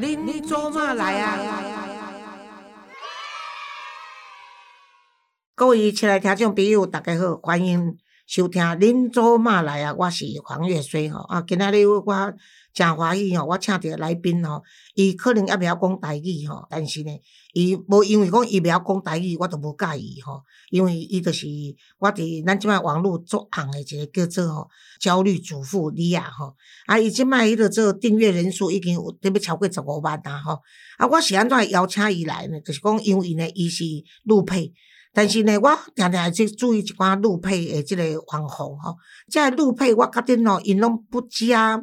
恁做嘛来啊？各位亲爱听众朋友，大家好，欢迎收听《恁做嘛来啊》，我是黄月水吼啊，今仔日我诚欢喜吼，我请着来宾吼，伊可能也袂晓讲台语吼，但是呢，伊无因为讲伊袂晓讲台语，我都无介意吼，因为伊就是我伫咱即摆网络做红诶一个叫做吼焦虑主妇李亚吼，啊，伊即摆迄个做订阅人数已经有得要超过十五万啊吼，啊，我是安怎邀请伊来呢？就是讲因为呢，伊是陆配。但是呢，我常常去注意一寡路配诶，即个网红吼，即个路配我觉得吼，因拢不加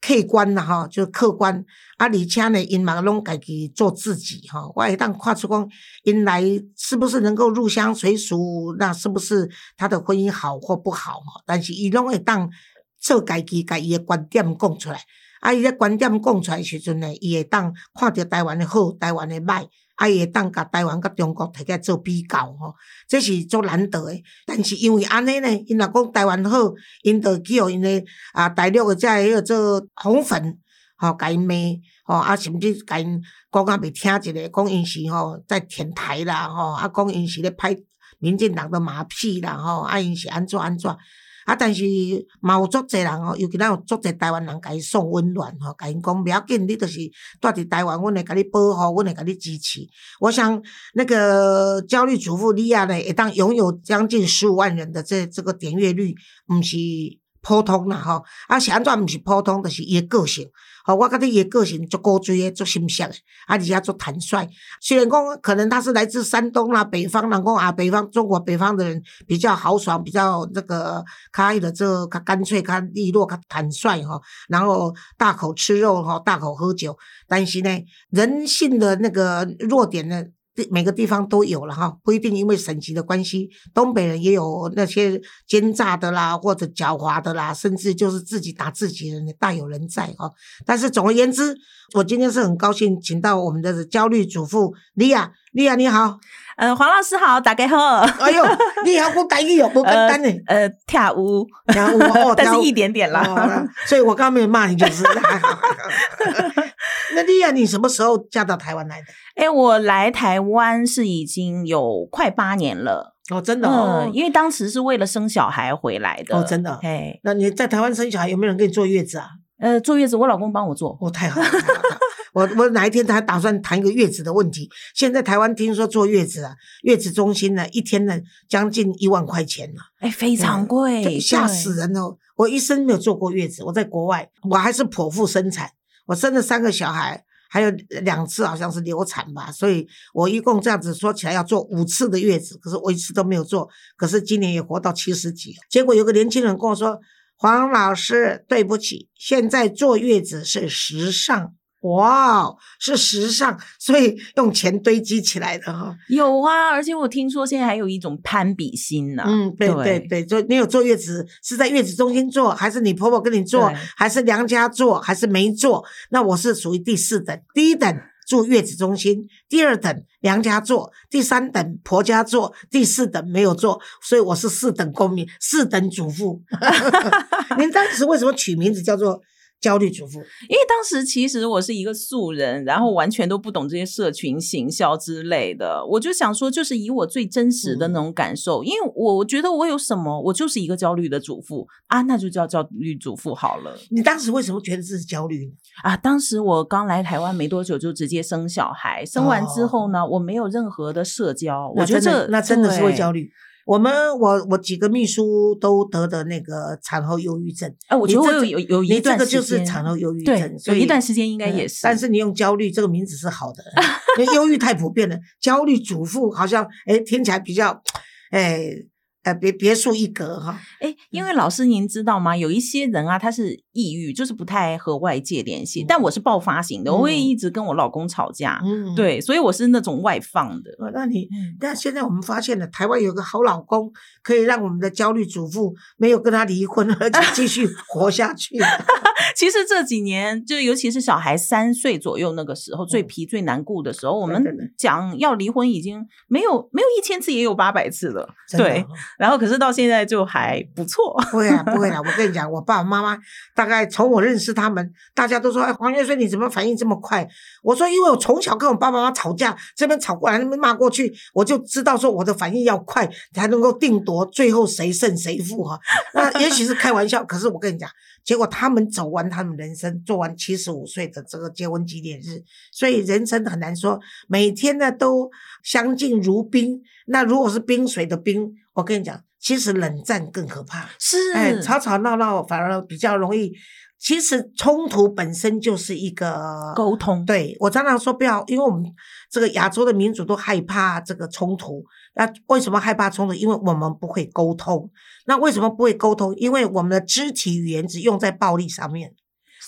客观啦吼，就客观啊，而且呢，因嘛拢家己做自己吼，我会当看出讲，因来是不是能够入乡随俗，那是不是他的婚姻好或不好吼？但是伊拢会当做家己家伊诶观点讲出来，啊，伊诶观点讲出来时阵呢，伊会当看着台湾诶好，台湾诶歹。啊，伊会当甲台湾甲中国摕起来做比较吼，这是足难得诶。但是因为安尼呢，因若讲台湾好，因着去互因诶啊大陆诶遮迄个做红粉吼，甲因骂吼，啊甚至甲因讲啊袂听一个，讲因是吼在舔台啦吼，啊讲因是咧拍民进党的马屁啦吼，啊因是安怎安怎。啊！但是嘛有足侪人哦，尤其咱有足侪台湾人，甲伊送温暖吼，甲因讲不要紧，你就是住伫台湾，阮会甲你保护，阮会甲你支持。我想那个焦虑主妇利亚呢，一旦拥有将近十五万人的这这个点阅率，毋是普通啦吼。啊，是安怎毋是普通？就是伊诶个性。好，我觉得伊个性足高追诶，足形象，啊，而且足坦率。虽然讲可能他是来自山东啦、北方，人讲啊，北方中国北方的人比较豪爽，比较那个开的这较干脆、较利落、较坦率哈。然后大口吃肉哈，大口喝酒。但是呢，人性的那个弱点呢？每个地方都有了哈，不一定因为省级的关系，东北人也有那些奸诈的啦，或者狡猾的啦，甚至就是自己打自己人，大有人在哈。但是总而言之，我今天是很高兴，请到我们的焦虑主妇莉亚，莉亚你好，呃，黄老师好，大家好。哎呦，你好，我改语哦，不简单呢。呃，跳舞，跳舞哦，但是一点点啦。所以我刚刚没有骂你，就是。那莉亚，你什么时候嫁到台湾来的？哎，我来台湾是已经有快八年了哦，真的哦，因为当时是为了生小孩回来的哦，真的。哎，那你在台湾生小孩，有没有人给你坐月子啊？呃，坐月子，我老公帮我做。哦，太好了，我我哪一天他打算谈一个月子的问题。现在台湾听说坐月子啊，月子中心呢，一天呢将近一万块钱呢，哎，非常贵，吓死人哦！我一生没有坐过月子，我在国外，我还是剖腹生产。我生了三个小孩，还有两次好像是流产吧，所以我一共这样子说起来要做五次的月子，可是我一次都没有做。可是今年也活到七十几，结果有个年轻人跟我说：“黄老师，对不起，现在坐月子是时尚。”哇，是时尚，所以用钱堆积起来的哈。有啊，而且我听说现在还有一种攀比心呢。嗯，对对对，就你有坐月子是在月子中心坐，还是你婆婆跟你坐，还是娘家坐，还是没坐？那我是属于第四等，第一等住月子中心，第二等娘家坐，第三等婆家坐，第四等没有坐，所以我是四等公民，四等主妇。您当时为什么取名字叫做？焦虑主妇，因为当时其实我是一个素人，然后完全都不懂这些社群行销之类的，我就想说，就是以我最真实的那种感受，因为我觉得我有什么，我就是一个焦虑的主妇啊，那就叫焦虑主妇好了。你当时为什么觉得这是焦虑呢啊？当时我刚来台湾没多久，就直接生小孩，生完之后呢，我没有任何的社交，我觉得那真的是会焦虑。我们我我几个秘书都得的那个产后忧郁症，哎，我觉得我有有有一段时间，这个就是产后忧郁症，所以一段时间应该也是。但是你用焦虑这个名字是好的，因为忧郁太普遍了，焦虑主妇好像哎听起来比较哎。呃，别别树一格哈，哎，因为老师您知道吗？有一些人啊，他是抑郁，就是不太和外界联系。但我是爆发型的，我会一直跟我老公吵架，嗯，对，所以我是那种外放的。那你，但现在我们发现了，台湾有个好老公，可以让我们的焦虑主妇没有跟他离婚，而且继续 活下去。其实这几年，就尤其是小孩三岁左右那个时候，最皮最难顾的时候，我们讲要离婚，已经没有没有一千次，也有八百次了，对。然后，可是到现在就还不错。不会啊，不会啦！我跟你讲，我爸爸妈妈大概从我认识他们，大家都说：“哎，黄月水你怎么反应这么快？”我说：“因为我从小跟我爸爸妈妈吵架，这边吵过来，那边骂过去，我就知道说我的反应要快，才能够定夺最后谁胜谁负哈。那也许是开玩笑，可是我跟你讲，结果他们走完他们人生，做完七十五岁的这个结婚纪念日，所以人生很难说每天呢都相敬如宾。那如果是冰水的冰，我跟你讲。其实冷战更可怕，是哎，吵吵闹闹反而比较容易。其实冲突本身就是一个沟通。对我常常说不要，因为我们这个亚洲的民主都害怕这个冲突。那为什么害怕冲突？因为我们不会沟通。那为什么不会沟通？因为我们的肢体语言只用在暴力上面。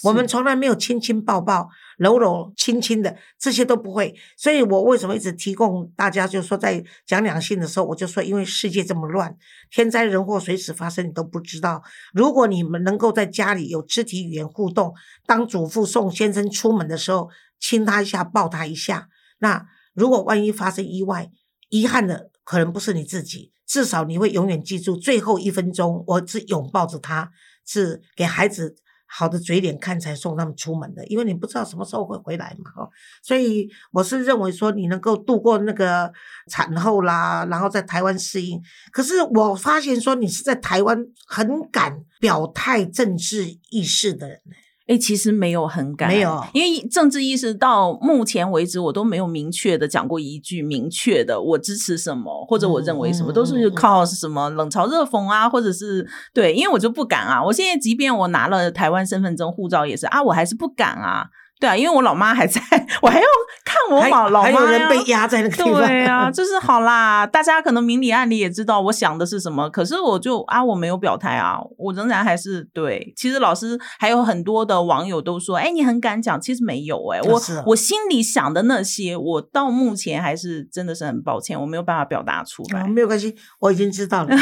我们从来没有亲亲抱抱、柔柔亲亲的，这些都不会。所以我为什么一直提供大家，就是说在讲两性的时候，我就说，因为世界这么乱，天灾人祸随时发生，你都不知道。如果你们能够在家里有肢体语言互动，当祖父送先生出门的时候，亲他一下，抱他一下，那如果万一发生意外，遗憾的可能不是你自己，至少你会永远记住最后一分钟，我是拥抱着他，是给孩子。好的嘴脸看才送他们出门的，因为你不知道什么时候会回来嘛，哈，所以我是认为说你能够度过那个产后啦，然后在台湾适应。可是我发现说你是在台湾很敢表态政治意识的人。哎，其实没有很敢，没有，因为政治意识到目前为止，我都没有明确的讲过一句明确的我支持什么，或者我认为什么，都是靠什么冷嘲热讽啊，或者是对，因为我就不敢啊。我现在即便我拿了台湾身份证、护照，也是啊，我还是不敢啊。对啊，因为我老妈还在，我还要看我老老妈还有人被压在那个地方。对啊，就是好啦，大家可能明里暗里也知道我想的是什么，可是我就啊，我没有表态啊，我仍然还是对。其实老师还有很多的网友都说，哎，你很敢讲，其实没有哎，我我心里想的那些，我到目前还是真的是很抱歉，我没有办法表达出来。没有关系，我已经知道了，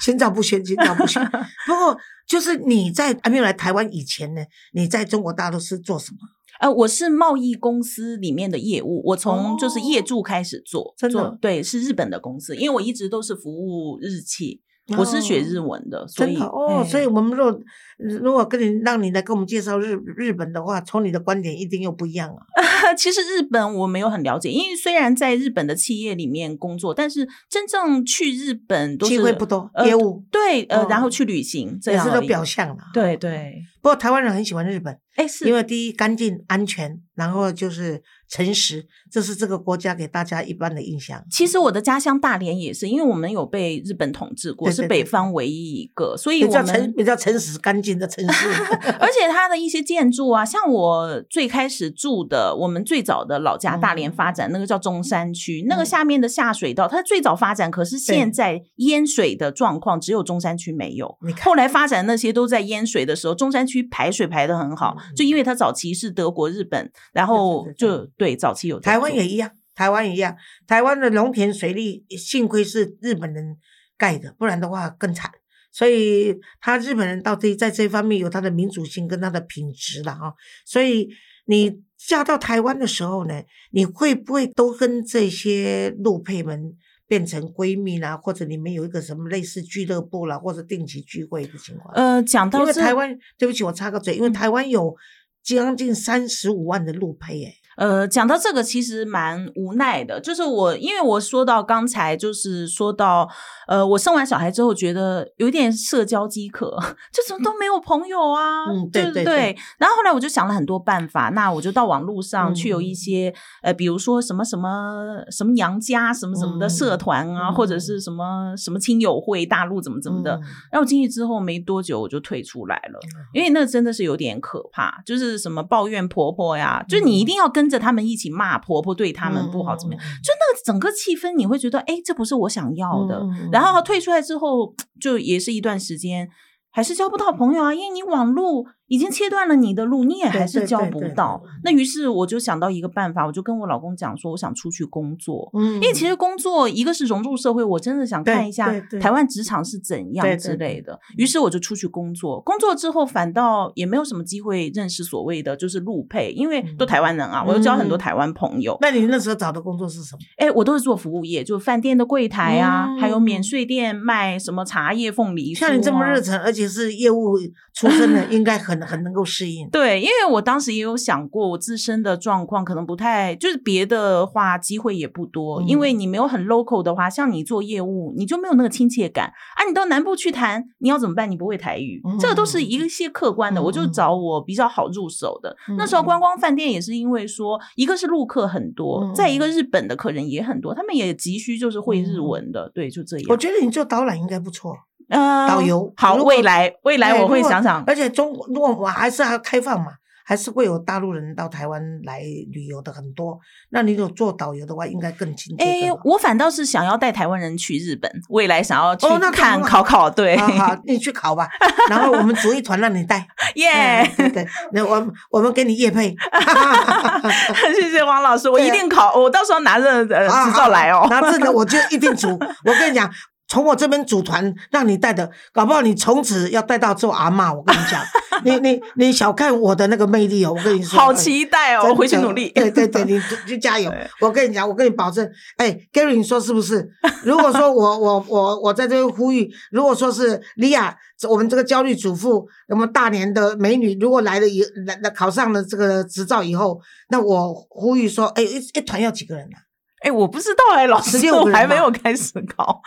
心照不宣，心照不宣。不过。就是你在还没有来台湾以前呢，你在中国大陆是做什么？呃，我是贸易公司里面的业务，我从就是业助开始做，真的对，是日本的公司，因为我一直都是服务日企。我是学日文的，所以哦，所以我们若如果跟你让你来给我们介绍日日本的话，从你的观点一定又不一样啊。其实日本我没有很了解，因为虽然在日本的企业里面工作，但是真正去日本机会不多，业务对呃，然后去旅行这样的表象了。对对，不过台湾人很喜欢日本，哎，是因为第一干净安全，然后就是。诚实，这是这个国家给大家一般的印象。其实我的家乡大连也是，因为我们有被日本统治过，是北方唯一一个，所以比较诚、比较诚实、干净的城市。而且它的一些建筑啊，像我最开始住的，我们最早的老家大连发展那个叫中山区，那个下面的下水道，它最早发展，可是现在淹水的状况只有中山区没有。后来发展那些都在淹水的时候，中山区排水排的很好，就因为它早期是德国、日本，然后就。对，早期有台湾也一样，台湾一样，台湾的农田水利幸亏是日本人盖的，不然的话更惨。所以他日本人到底在这方面有他的民主性跟他的品质了啊。所以你嫁到台湾的时候呢，你会不会都跟这些陆配们变成闺蜜啦？或者你们有一个什么类似俱乐部啦，或者定期聚会的情况？呃，讲到因为台湾，对不起，我插个嘴，因为台湾有将近三十五万的陆配，哎。呃，讲到这个其实蛮无奈的，就是我因为我说到刚才就是说到，呃，我生完小孩之后觉得有点社交饥渴，就怎么都没有朋友啊，嗯，对对对。然后后来我就想了很多办法，那我就到网络上去有一些呃，比如说什么什么什么娘家什么什么的社团啊，或者是什么什么亲友会，大陆怎么怎么的。然后进去之后没多久我就退出来了，因为那真的是有点可怕，就是什么抱怨婆婆呀，就你一定要跟。着他们一起骂婆婆，对他们不好，怎么样？就那个整个气氛，你会觉得，哎，这不是我想要的。然后退出来之后，就也是一段时间，还是交不到朋友啊，因为你网络。已经切断了你的路，你也还是交不到。那于是我就想到一个办法，我就跟我老公讲说，我想出去工作。嗯，因为其实工作一个是融入社会，我真的想看一下台湾职场是怎样之类的。于是我就出去工作，工作之后反倒也没有什么机会认识所谓的就是路配，因为都台湾人啊，我又交很多嗯台湾朋友。那你那时候找的工作是什么？哎，我都是做服务业，就饭店的柜台啊，嗯还有免税店卖什么茶叶、凤梨、啊。像你这么热忱，而且是业务出身的，应该很很能够适应。对，因为我当时也有想过，我自身的状况可能不太，就是别的话机会也不多，嗯因为你没有很 local 的话，像你做业务，你就没有那个亲切感啊。你到南部去谈，你要怎么办？你不会台语，这个都是一些客观的。嗯我就找我比较好入手的。嗯那时候观光饭店也是因为说，一个是陆客很多，嗯再一个日本的客人也很多，他们也急需就是会日文的，对，就这样。我觉得你做导览应该不错，呃导游好，未来未来我会想想。而且中国如果我还是要开放嘛，还是会有大陆人到台湾来旅游的很多。那你有做导游的话，应该更亲切哎更好。，我反倒是想要带台湾人去日本，未来想要去哦那看考考，对，好好，你去考吧，然后我们组一团让你带。耶！嗯对对，那我我们给你业配，谢谢王老师，我一定考，我到时候拿着呃执照来哦。拿这个我就一定组。我跟你讲，从我这边组团让你带的，搞不好你从此要带到做阿嬷。我跟你讲，你你你小看我的那个魅力哦，我跟你说，好期待哦，我回去努力。对对对，你去加油！我跟你讲，我跟你保证，哎，Gary，你说是不是？如果说我我我我在这边呼吁，如果说是莉亚，我们这个焦虑主妇，我们大连的美女，如果来了以来来考上了这个执照以后，那我呼吁说，哎，一一团要几个人呢、哎，我不知道哎，老师，我还没有开始考。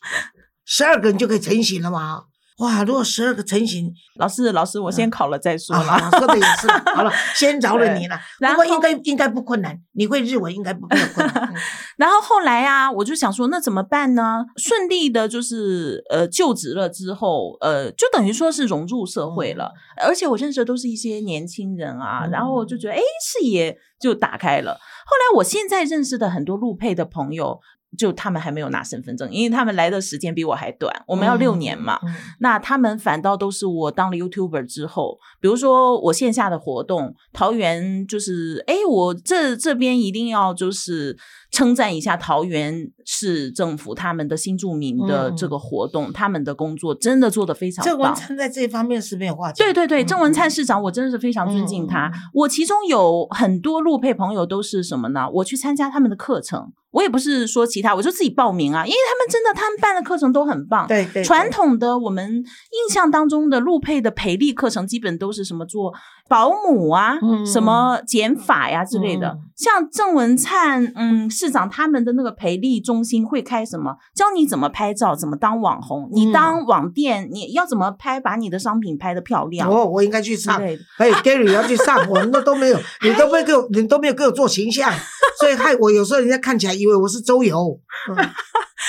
十二个人就可以成型了吗？哇，如果十二个成型，老师，老师，我先考了再说啊，啦。好说的也是。好了，先饶了你了。然不过应该应该不困难，你会日文应该不困难。嗯然后后来啊，我就想说，那怎么办呢？顺利的，就是呃就职了之后，呃，就等于说是融入社会了。而且我认识的都是一些年轻人啊，嗯然后我就觉得，哎，视野就打开了。后来我现在认识的很多陆配的朋友。就他们还没有拿身份证，因为他们来的时间比我还短，我们要六年嘛。嗯。嗯那他们反倒都是我当了 YouTuber 之后，比如说我线下的活动，桃园就是，哎，我这这边一定要就是称赞一下桃园市政府他们的新住民的这个活动，他们的工作真的做得非常郑文。灿在这方面是没有话讲。对对对，郑文灿嗯市长，我真的是非常尊敬他。我其中有很多陆配朋友都是什么呢？我去参加他们的课程，我也不是说其他，我就自己报名啊，因为他们真的他们办的课程都很棒。对对传统的我们印象当中的陆配的培力课程，基本都是什么做保姆啊，嗯什么减法呀之类的。嗯像郑文灿嗯市长他们的那个培力中心会开什么，教你怎么拍照，怎么当网红，你嗯当网店你要怎么拍，把你的商品拍的漂亮。哦，我应该去上。哎，Gary 要去上，我们都都没有，你都没有给我，你都没有给我做形象，所以害我有时候人家看起来以为我是周游。嗯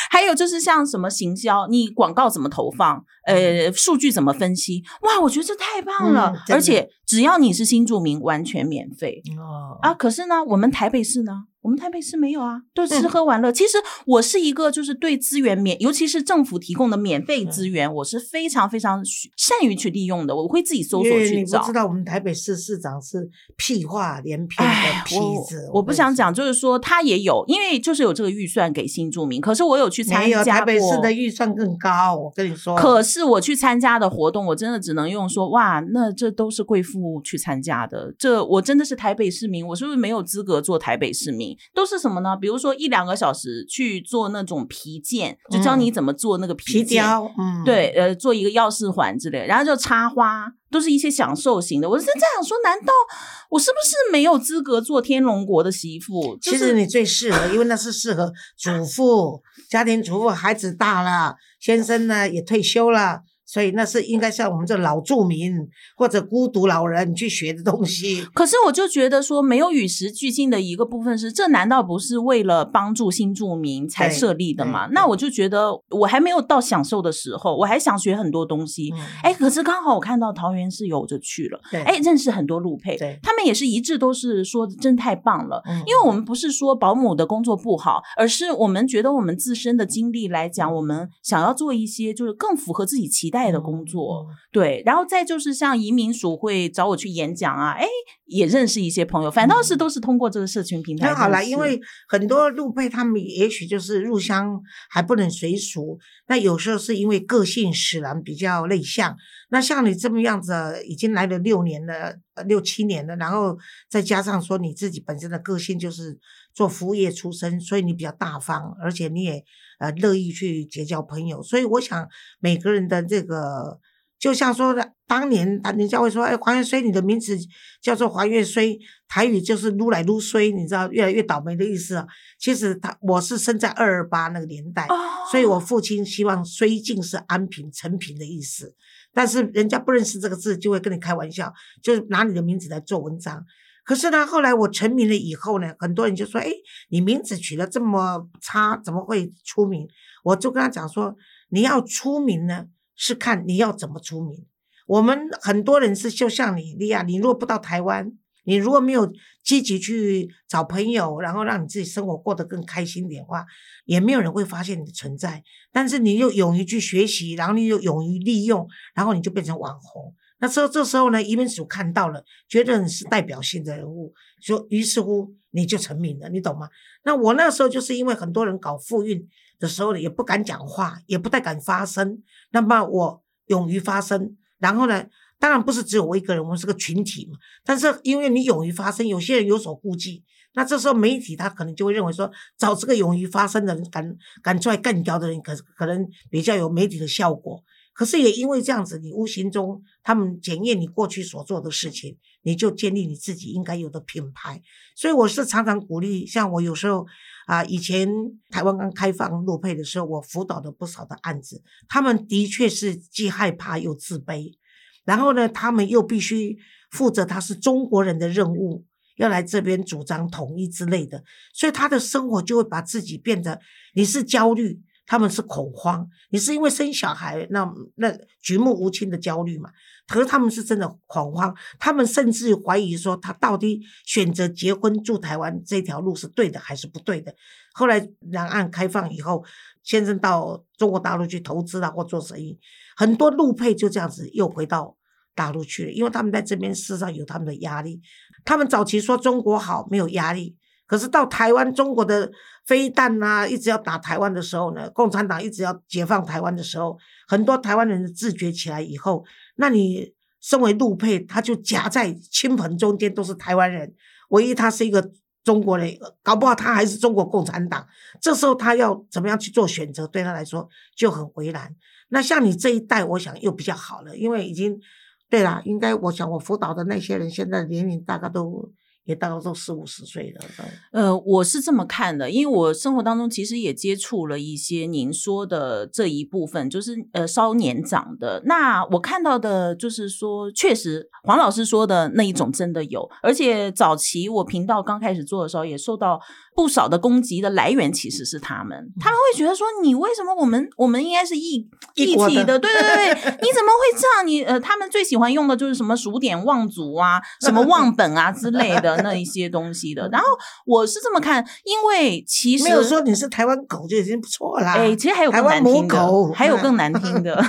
还有就是像什么行销，你广告怎么投放，呃，数据怎么分析，哇，我觉得这太棒了，嗯而且只要你是新住民，完全免费。哦啊，可是呢，我们台北市呢，我们台北市没有啊，都吃嗯喝玩乐。其实我是一个就是对资源免，尤其是政府提供的免费嗯资源，我是非常非常善于去利用的。我会自己搜索去找。不知道我们台北市市长是屁话连篇哎的，痞子。我不想讲，就是说他也有，因为就是有这个预算给新住民，可是我有去参加台北市的预算更高，我跟你说。可是我去参加的活动，我真的只能用说哇，那这都是贵妇去参加的。这我真的是台北市民，我是不是没有资格做台北市民？都是什么呢？比如说一两个小时去做那种皮件，就教你怎么做那个皮件。雕，嗯，对，呃，做一个钥匙环之类的，然后就插花，都是一些享受型的。我是在想说，难道我是不是没有资格做天龙国的媳妇？就是其实你最适合，因为那是适合主妇、家庭主妇，孩子大了，先生呢也退休了，所以那是应该像我们这老住民或者孤独老人去学的东西。可是我就觉得说，没有与时俱进的一个部分是，这难道不是为了帮助新住民才设立的吗？那我就觉得我还没有到享受的时候，我还想学很多东西。嗯哎、可是刚好我看到桃园市有，我就去了。对哎，认识很多路配对，他们也是一致都是说真太棒了。嗯因为我们不是说保姆的工作不好，而是我们觉得我们自身的经历来讲，我们想要做一些就是更符合自己期待待的工作。嗯对，然后再就是像移民署会找我去演讲啊，哎，也认识一些朋友，反倒是都是通过这个社群平台认识。很好了，因为很多路配他们也许就是入乡还不能随俗，那有时候是因为个性使然，比较内向。那像你这么样子，已经来了六年了，呃六七年了，然后再加上说你自己本身的个性就是做服务业出身，所以你比较大方，而且你也呃乐意去结交朋友。所以我想每个人的这个。就像说的，当年人家会说，哎，黄月衰，你的名字叫做黄月衰，台语就是撸来撸衰，你知道，越来越倒霉的意思啊。其实他我是生在二二八那个年代，哦所以我父亲希望衰尽是安平成平的意思，但是人家不认识这个字，就会跟你开玩笑，就拿你的名字来做文章。可是呢，后来我成名了以后呢，很多人就说，哎，你名字取得这么差，怎么会出名？我就跟他讲说，你要出名呢。是看你要怎么出名。我们很多人是就像你，一样，你如果不到台湾，你如果没有积极去找朋友，然后让你自己生活过得更开心点的话，也没有人会发现你的存在。但是你又勇于去学习，然后你又勇于利用，然后你就变成网红。那时候这时候呢，移民署看到了，觉得你是代表性的人物，说于是乎你就成名了，你懂吗？那我那时候就是因为很多人搞复运。的时候呢，也不敢讲话，也不太敢发声。那么我勇于发声，然后呢，当然不是只有我一个人，我们是个群体嘛。但是因为你勇于发声，有些人有所顾忌，那这时候媒体他可能就会认为说，找这个勇于发声的人，敢敢出来干掉的人，可可能比较有媒体的效果。可是也因为这样子，你无形中他们检验你过去所做的事情，你就建立你自己应该有的品牌。所以我是常常鼓励，像我有时候啊，以前台湾刚开放陆配的时候，我辅导的不少的案子，他们的确是既害怕又自卑，然后呢，他们又必须负责他是中国人的任务，要来这边主张统一之类的，所以他的生活就会把自己变得你是焦虑。他们是恐慌，你是因为生小孩那那举目无亲的焦虑嘛？可是他们是真的恐慌，他们甚至怀疑说他到底选择结婚住台湾这条路是对的还是不对的。后来两岸开放以后，先生到中国大陆去投资啊或做生意，很多陆配就这样子又回到大陆去了，因为他们在这边事实上有他们的压力。他们早期说中国好，没有压力。可是到台湾，中国的飞弹啊，一直要打台湾的时候呢，共产党一直要解放台湾的时候，很多台湾人的自觉起来以后，那你身为陆配，他就夹在亲朋中间都是台湾人，唯一他是一个中国人，搞不好他还是中国共产党。这时候他要怎么样去做选择，对他来说就很为难。那像你这一代，我想又比较好了，因为已经对啦，应该我想我辅导的那些人，现在年龄大概都。也大概都四五十岁了。呃，我是这么看的，因为我生活当中其实也接触了一些您说的这一部分，就是呃稍年长的。那我看到的就是说，确实黄老师说的那一种真的有，而且早期我频道刚开始做的时候，也受到不少的攻击的来源其实是他们，他们会觉得说你为什么我们我们应该是一一体的，对对对，你怎么会这样？你呃，他们最喜欢用的就是什么数典忘祖啊，什么忘本啊之类的。那一些东西的，然后我是这么看，因为其实没有说你是台湾狗就已经不错啦。哎，其实还有更难听的，还有更难听的。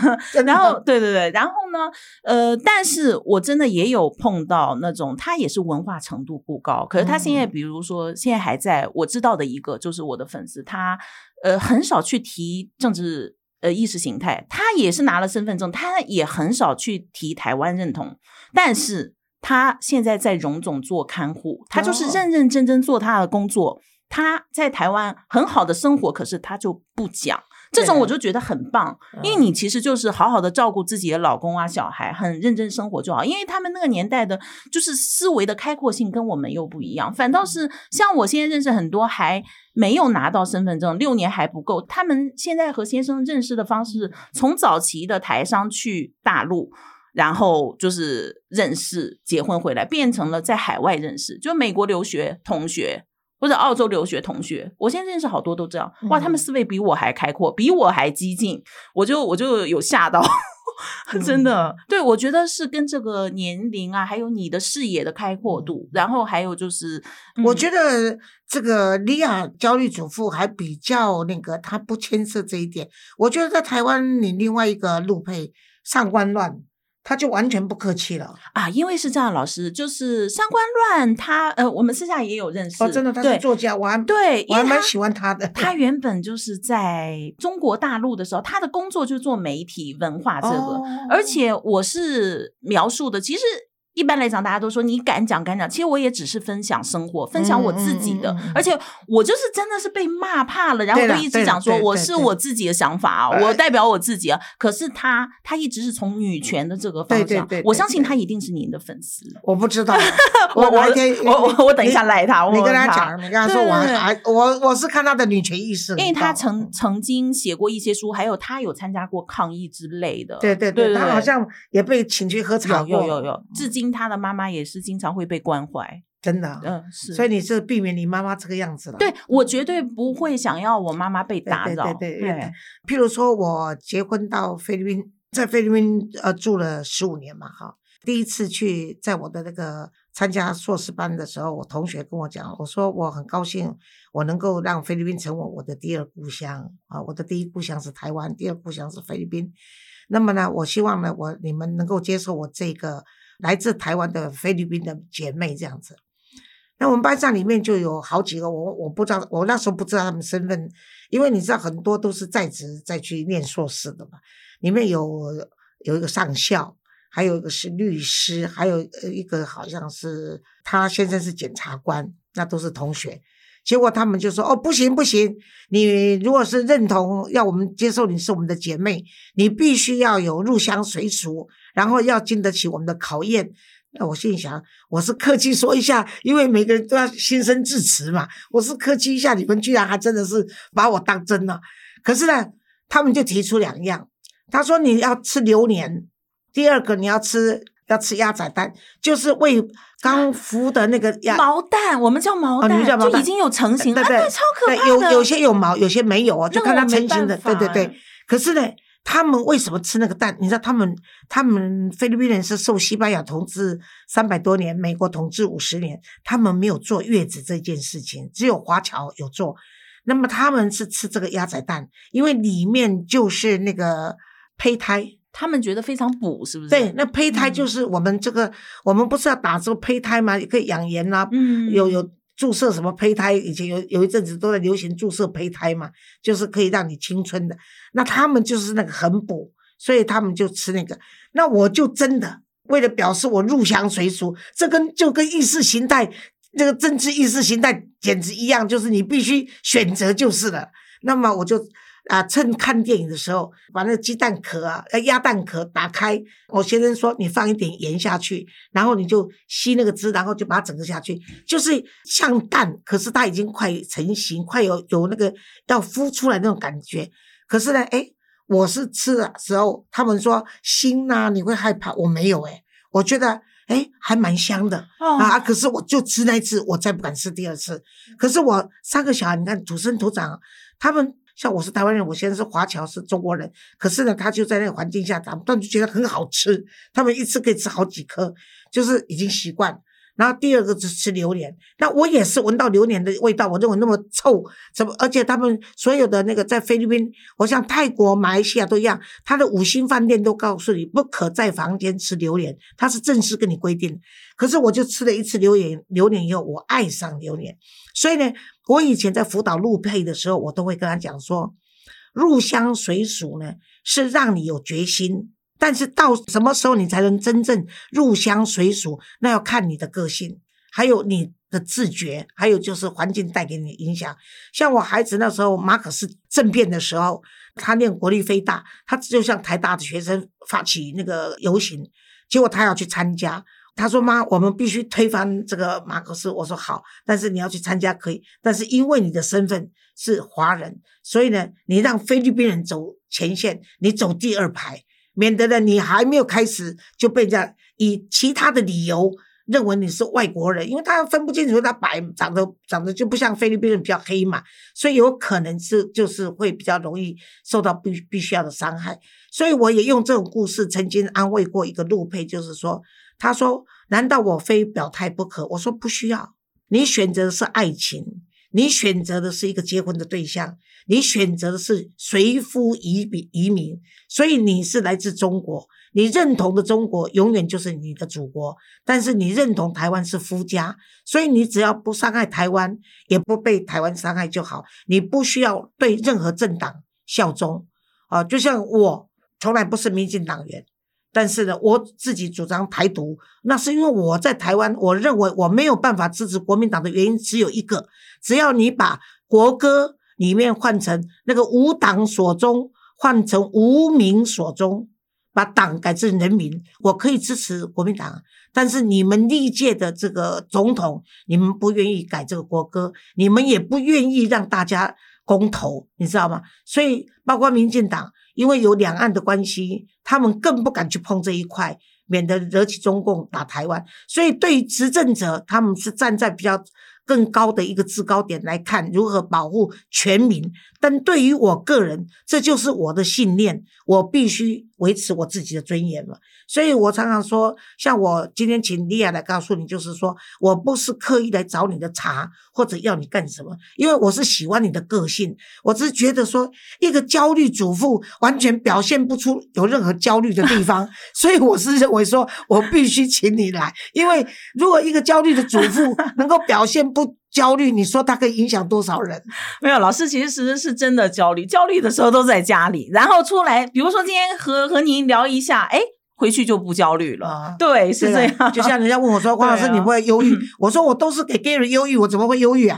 然后，对对对，然后呢，呃，但是我真的也有碰到那种，他也是文化程度不高，可是他现在，比如说现在还在我知道的一个，就是我的粉丝，他呃很少去提政治呃意识形态，他也是拿了身份证，他也很少去提台湾认同，但是。他现在在荣总做看护，他就是认认真真做他的工作。他在台湾很好的生活，可是他就不讲这种，我就觉得很棒。因为你其实就是好好的照顾自己的老公啊、小孩，很认真生活就好。因为他们那个年代的，就是思维的开阔性跟我们又不一样。反倒是像我现在认识很多还没有拿到身份证，六年还不够。他们现在和先生认识的方式，从早期的台商去大陆。然后就是认识、结婚回来，变成了在海外认识，就美国留学同学或者澳洲留学同学。我现在认识好多都这样，哇，他们思维比我还开阔，比我还激进，我就我就有吓到，真的。对，我觉得是跟这个年龄啊，还有你的视野的开阔度，然后还有就是，我觉得这个莉亚焦虑主妇还比较那个，她不牵涉这一点。我觉得在台湾，你另外一个陆配。上官乱，他就完全不客气了。啊，因为是这样，老师就是三观乱他呃，我们私下也有认识，哦，真的，他是对作家，我还对，我还蛮喜欢他的。他原本就是在中国大陆的时候，他的工作就是做媒体文化这个，哦而且我是描述的，其实。一般来讲，大家都说你敢讲敢讲，其实我也只是分享生活，分享我自己的，嗯嗯嗯嗯而且我就是真的是被骂怕了，然后就一直讲说我是我自己的想法我代表我自己啊。可是他他一直是从女权的这个方向对对对，我相信对他一定是您的粉丝。我不知道，我我我我我等一下赖他，我你跟问他他讲，你跟他说我我我是看他的女权意识，因为他曾曾经写过一些书，还有他有参加过抗议之类的。对对对，他好像也被请去喝茶有有有，至今他的妈妈也是经常会被关怀。真的啊。嗯，是。所以你是避免你妈妈这个样子了。对我绝对不会想要我妈妈被打扰。对对对。譬如说我结婚到菲律宾，在菲律宾呃住了十五年嘛，哈，第一次去在我的那个参加硕士班的时候，我同学跟我讲，我说我很高兴，我能够让菲律宾成为我的第二故乡啊，我的第一故乡是台湾，第二故乡是菲律宾。那么呢，我希望呢，我你们能够接受我这个来自台湾的菲律宾的姐妹这样子。那我们班上里面就有好几个，我我不知道，我那时候不知道他们身份，因为你知道很多都是在职再去念硕士的嘛，里面有有一个上校，还有一个是律师，还有一个好像是他先生是检察官，那都是同学。结果他们就说：“哦，不行不行，你如果是认同要我们接受你是我们的姐妹，你必须要有入乡随俗，然后要经得起我们的考验。”那我心里想，我是客气说一下，因为每个人都要心生致辞嘛。我是客气一下，你们居然还真的是把我当真了。可是呢，他们就提出两样，他说你要吃榴莲，第二个你要吃要吃鸭仔蛋，就是喂刚孵的那个鸭。毛蛋，我们叫毛蛋，就已经有成型了，对对啊对，超可对，怕的。有有些有毛，有些没有哦，就看它成型的。对对对。可是呢，他们为什么吃那个蛋？你知道，他们他们菲律宾人是受西班牙统治三百多年，美国统治五十年，他们没有坐月子这件事情，只有华侨有做。那么他们是吃这个鸭仔蛋，因为里面就是那个胚胎。他们觉得非常补，是不是？对，那胚胎嗯就是我们这个，我们不是要打这个胚胎吗？也可以养颜啊，嗯，有有注射什么胚胎？以前有有一阵子都在流行注射胚胎嘛，就是可以让你青春的。那他们就是那个很补，所以他们就吃那个。那我就真的为了表示我入乡随俗，这跟就跟意识形态那个政治意识形态简直一样，就是你必须选择就是了。那么我就。啊，趁看电影的时候，把那个鸡蛋壳啊、呃鸭蛋壳打开。我先生说，你放一点盐下去，然后你就吸那个汁，然后就把它整个下去，就是像蛋，可是它已经快成型，快有有那个要孵出来那种感觉。可是呢，哎，我是吃的时候，他们说腥呐、你会害怕，我没有哎、我觉得哎还蛮香的。哦啊！可是我就吃那一次，我再不敢吃第二次。可是我三个小孩，你看土生土长，他们像我是台湾人，我现在是华侨，是中国人。可是呢，他就在那个环境下长，他们就觉得很好吃，他们一次可以吃好几颗，就是已经习惯。然后第二个是吃榴莲，那我也是闻到榴莲的味道，我认为那么臭，怎么？而且他们所有的那个在菲律宾，我像泰国、马来西亚都一样，他的五星饭店都告诉你不可在房间吃榴莲，他是正式跟你规定。可是我就吃了一次榴莲，榴莲以后我爱上榴莲，所以呢，我以前在辅导陆配的时候，我都会跟他讲说，入乡随俗呢是让你有决心，但是到什么时候你才能真正入乡随俗，那要看你的个性，还有你的自觉，还有就是环境带给你的影响。像我孩子那时候马可斯政变的时候，他念国立非大，他就向台大的学生发起那个游行，结果他要去参加。他说：“妈，我们必须推翻这个马克思。”我说：“好，但是你要去参加可以，但是因为你的身份是华人，所以呢，你让菲律宾人走前线，你走第二排，免得呢你还没有开始就被人家以其他的理由认为你是外国人，因为他分不清楚他白长得长得就不像菲律宾人比较黑嘛，所以有可能是就是会比较容易受到必必须要的伤害。所以我也用这种故事曾经安慰过一个陆配，就是说。”他说：“难道我非表态不可？”我说：“不需要，你选择的是爱情，你选择的是一个结婚的对象，你选择的是随夫移民移民，所以你是来自中国，你认同的中国永远就是你的祖国，但是你认同台湾是夫家，所以你只要不伤害台湾，也不被台湾伤害就好，你不需要对任何政党效忠啊，就像我从来不是民进党员。但是呢，我自己主张台独，那是因为我在台湾，我认为我没有办法支持国民党的原因只有一个：只要你把国歌里面换成那个无党所终，换成无民所终，把党改成人民，我可以支持国民党。但是你们历届的这个总统，你们不愿意改这个国歌，你们也不愿意让大家公投，你知道吗？所以包括民进党。因为有两岸的关系，他们更不敢去碰这一块，免得惹起中共打台湾。所以，对于执政者，他们是站在比较更高的一个制高点来看如何保护全民。但对于我个人，这就是我的信念，我必须维持我自己的尊严了。所以我常常说，像我今天请莉亚来告诉你，就是说我不是刻意来找你的茬，或者要你干什么，因为我是喜欢你的个性。我只是觉得说，一个焦虑主妇完全表现不出有任何焦虑的地方，所以我是认为说我必须请你来，因为如果一个焦虑的主妇能够表现不焦虑，你说他可以影响多少人？没有，老师其实是真的焦虑，焦虑的时候都在家里，然后出来，比如说今天和和您聊一下，哎。回去就不焦虑了，对，是这样。就像人家问我说：“黄老师，你不会忧郁？”我说：“我都是给 Gary 忧郁，我怎么会忧郁啊？”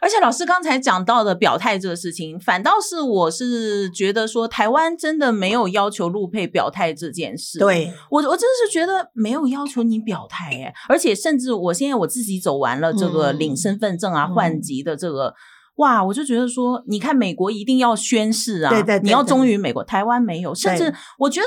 而且老师刚才讲到的表态这个事情，反倒是我是觉得说，台湾真的没有要求陆配表态这件事。对我，我真的是觉得没有要求你表态哎，而且甚至我现在我自己走完了这个领身份证啊、换籍的这个，哇，我就觉得说，你看美国一定要宣誓啊，对对，你要忠于美国，台湾没有，甚至我觉得。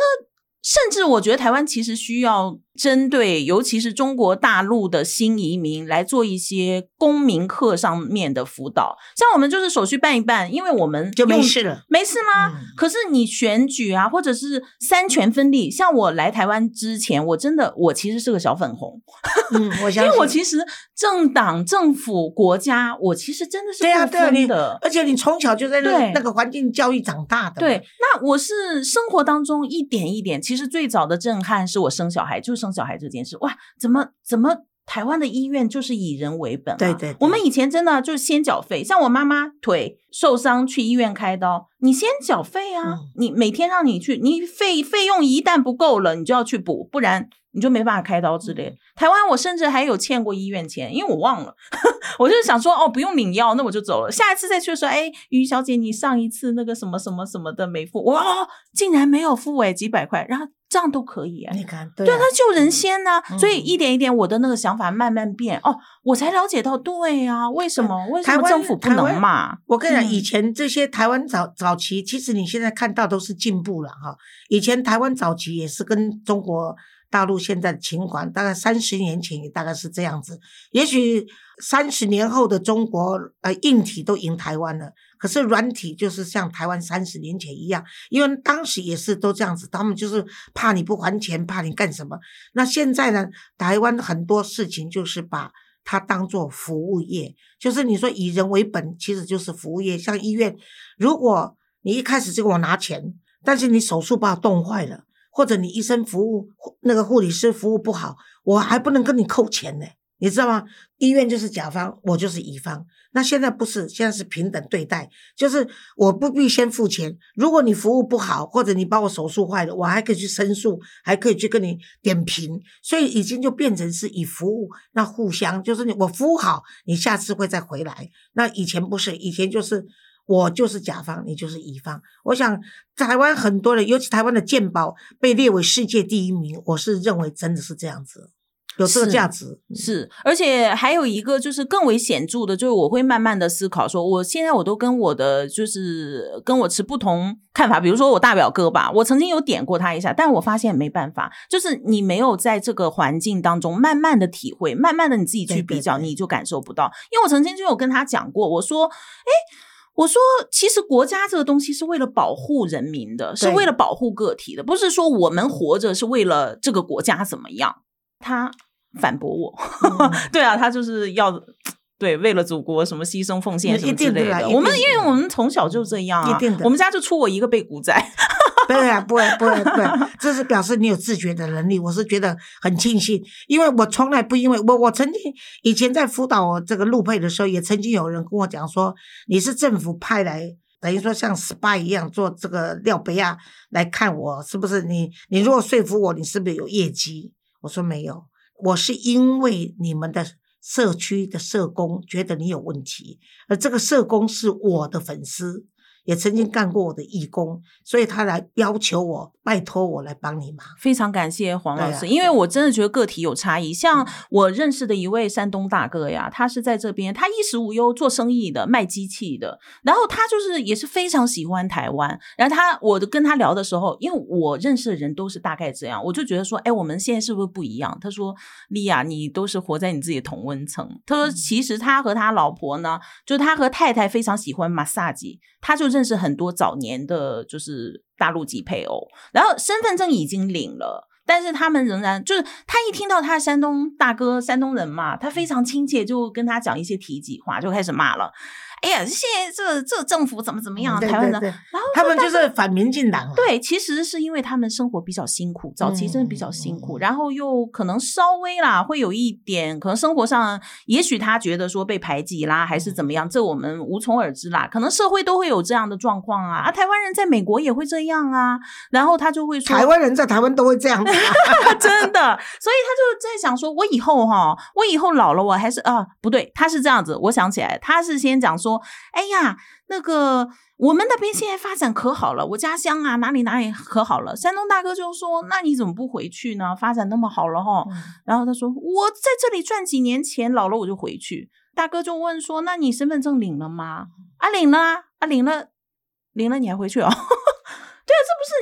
甚至我觉得台湾其实需要。针对尤其是中国大陆的新移民来做一些公民课上面的辅导，像我们就是手续办一办，因为我们就没事了，没事吗？可是你选举啊，或者是三权分立，像我来台湾之前，我真的我其实是个小粉红，嗯，我 因为我其实政党、政府、国家，我其实真的是不分的，而且你从小就在那那个环境教育长大的，对，那我是生活当中一点一点，其实最早的震撼是我生小孩，就是生。小孩这件事，哇，怎么怎么台湾的医院就是以人为本？对对，我们以前真的就是先缴费，像我妈妈腿受伤去医院开刀，你先缴费啊，你每天让你去，你费费用一旦不够了，你就要去补，不然你就没办法开刀之类。台湾我甚至还有欠过医院钱，因为我忘了，我就是想说哦，不用领药，那我就走了。下一次再去说，哎，于小姐，你上一次那个什么什么什么的没付，哇，竟然没有付哎，几百块，然后。这样都可以啊！你看，对他救人先呢，所以一点一点，我的那个想法慢慢变哦，我才了解到，对啊，为什么？为什么政府不能骂？我跟你讲，以前这些台湾早早期，其实你现在看到都是进步了哈。以前台湾早期也是跟中国大陆现在的情况，大概三十年前也大概是这样子。也许三十年后的中国，呃，硬体都赢台湾了。可是软体就是像台湾三十年前一样，因为当时也是都这样子，他们就是怕你不还钱，怕你干什么。那现在呢，台湾很多事情就是把它当做服务业，就是你说以人为本，其实就是服务业。像医院，如果你一开始就给我拿钱，但是你手术把我冻坏了，或者你医生服务那个护理师服务不好，我还不能跟你扣钱呢。你知道吗？医院就是甲方，我就是乙方。那现在不是，现在是平等对待，就是我不必先付钱。如果你服务不好，或者你把我手术坏了，我还可以去申诉，还可以去跟你点评。所以已经就变成是以服务，那互相就是你我服务好，你下次会再回来。那以前不是，以前就是我就是甲方，你就是乙方。我想台湾很多人，尤其台湾的鉴宝被列为世界第一名，我是认为真的是这样子。有这个价值是，而且还有一个就是更为显著的，就是我会慢慢的思考，说我现在我都跟我的就是跟我持不同看法，比如说我大表哥吧，我曾经有点过他一下，但我发现没办法，就是你没有在这个环境当中慢慢的体会，慢慢的你自己去比较，你就感受不到。因为我曾经就有跟他讲过，我说，哎，我说其实国家这个东西是为了保护人民的，是为了保护个体的，不是说我们活着是为了这个国家怎么样，他。反驳我，对啊，他就是要对，为了祖国什么牺牲奉献一什么之类的。的我们因为我们从小就这样啊一定，的我们家就出我一个背骨仔。不会啊，不会，不会，不会，这是表示你有自觉的能力。我是觉得很庆幸，因为我从来不因为我，我曾经以前在辅导这个陆配的时候，也曾经有人跟我讲说，你是政府派来，等于说像 spy 一样做这个廖贝亚来看我，是不是？你你如果说服我，你是不是有业绩？我说没有，我是因为你们的社区的社工觉得你有问题，而这个社工是我的粉丝。也曾经干过我的义工，所以他来要求我，拜托我来帮你忙。非常感谢黄老师，啊因为我真的觉得个体有差异。像我认识的一位山东大哥呀，他是在这边，他衣食无忧，做生意的，卖机器的。然后他就是也是非常喜欢台湾。然后他，我跟他聊的时候，因为我认识的人都是大概这样，我就觉得说，哎，我们现在是不是不一样？他说，莉亚，你都是活在你自己的同温层。他说，其实他和他老婆呢，就是他和太太非常喜欢马萨吉，他就认识很多早年的，就是大陆籍配偶，然后身份证已经领了。但是他们仍然就是，他一听到他山东大哥，山东人嘛，他非常亲切，就跟他讲一些体己话，就开始骂了。哎呀，现在这这政府怎么怎么样？台湾人，对对然后他们就是反民进党、啊。对，其实是因为他们生活比较辛苦，早期真的比较辛苦，嗯然后又可能稍微啦，会有一点可能生活上，也许他觉得说被排挤啦，还是怎么样，这我们无从而知啦。可能社会都会有这样的状况啊，啊，台湾人在美国也会这样啊，然后他就会说，台湾人在台湾都会这样子、啊。真的，所以他就在想说，我以后哈，我以后老了，我还是啊，不对，他是这样子，我想起来，他是先讲说，哎呀，那个我们那边现在发展可好了，我家乡啊哪里哪里可好了。山东大哥就说，那你怎么不回去呢？发展那么好了哈。然后他说，我在这里赚几年钱，老了我就回去。大哥就问说，那你身份证领了吗？啊，领了啊，啊领了，领了，你还回去哦？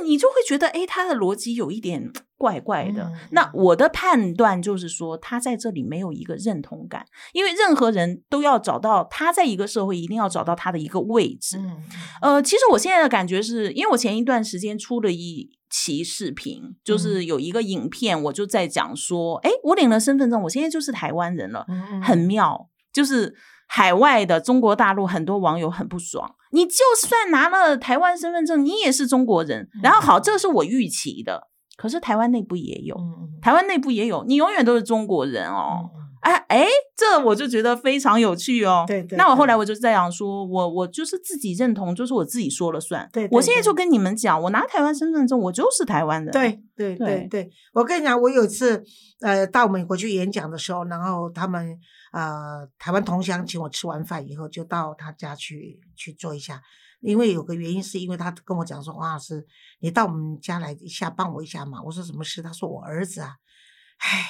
你就会觉得，哎，他的逻辑有一点怪怪的。嗯那我的判断就是说，他在这里没有一个认同感，因为任何人都要找到他在一个社会一定要找到他的一个位置。嗯，呃，其实我现在的感觉是，因为我前一段时间出了一期视频，就是有一个影片，我就在讲说，哎、我领了身份证，我现在就是台湾人了，嗯很妙，就是。海外的中国大陆很多网友很不爽，你就算拿了台湾身份证，你也是中国人。然后好，这是我预期的，可是台湾内部也有，嗯台湾内部也有，你永远都是中国人哦。嗯哎哎，这我就觉得非常有趣哦。对对那我后来我就在想说，我我就是自己认同，就是我自己说了算。对对对我现在就跟你们讲，我拿台湾身份证，我就是台湾人。对对对对对，我跟你讲，我有一次呃到美国去演讲的时候，然后他们呃台湾同乡请我吃完饭以后，就到他家去去坐一下。因为有个原因，是因为他跟我讲说，黄老师，你到我们家来一下，帮我一下嘛。我说什么事？他说我儿子啊，唉，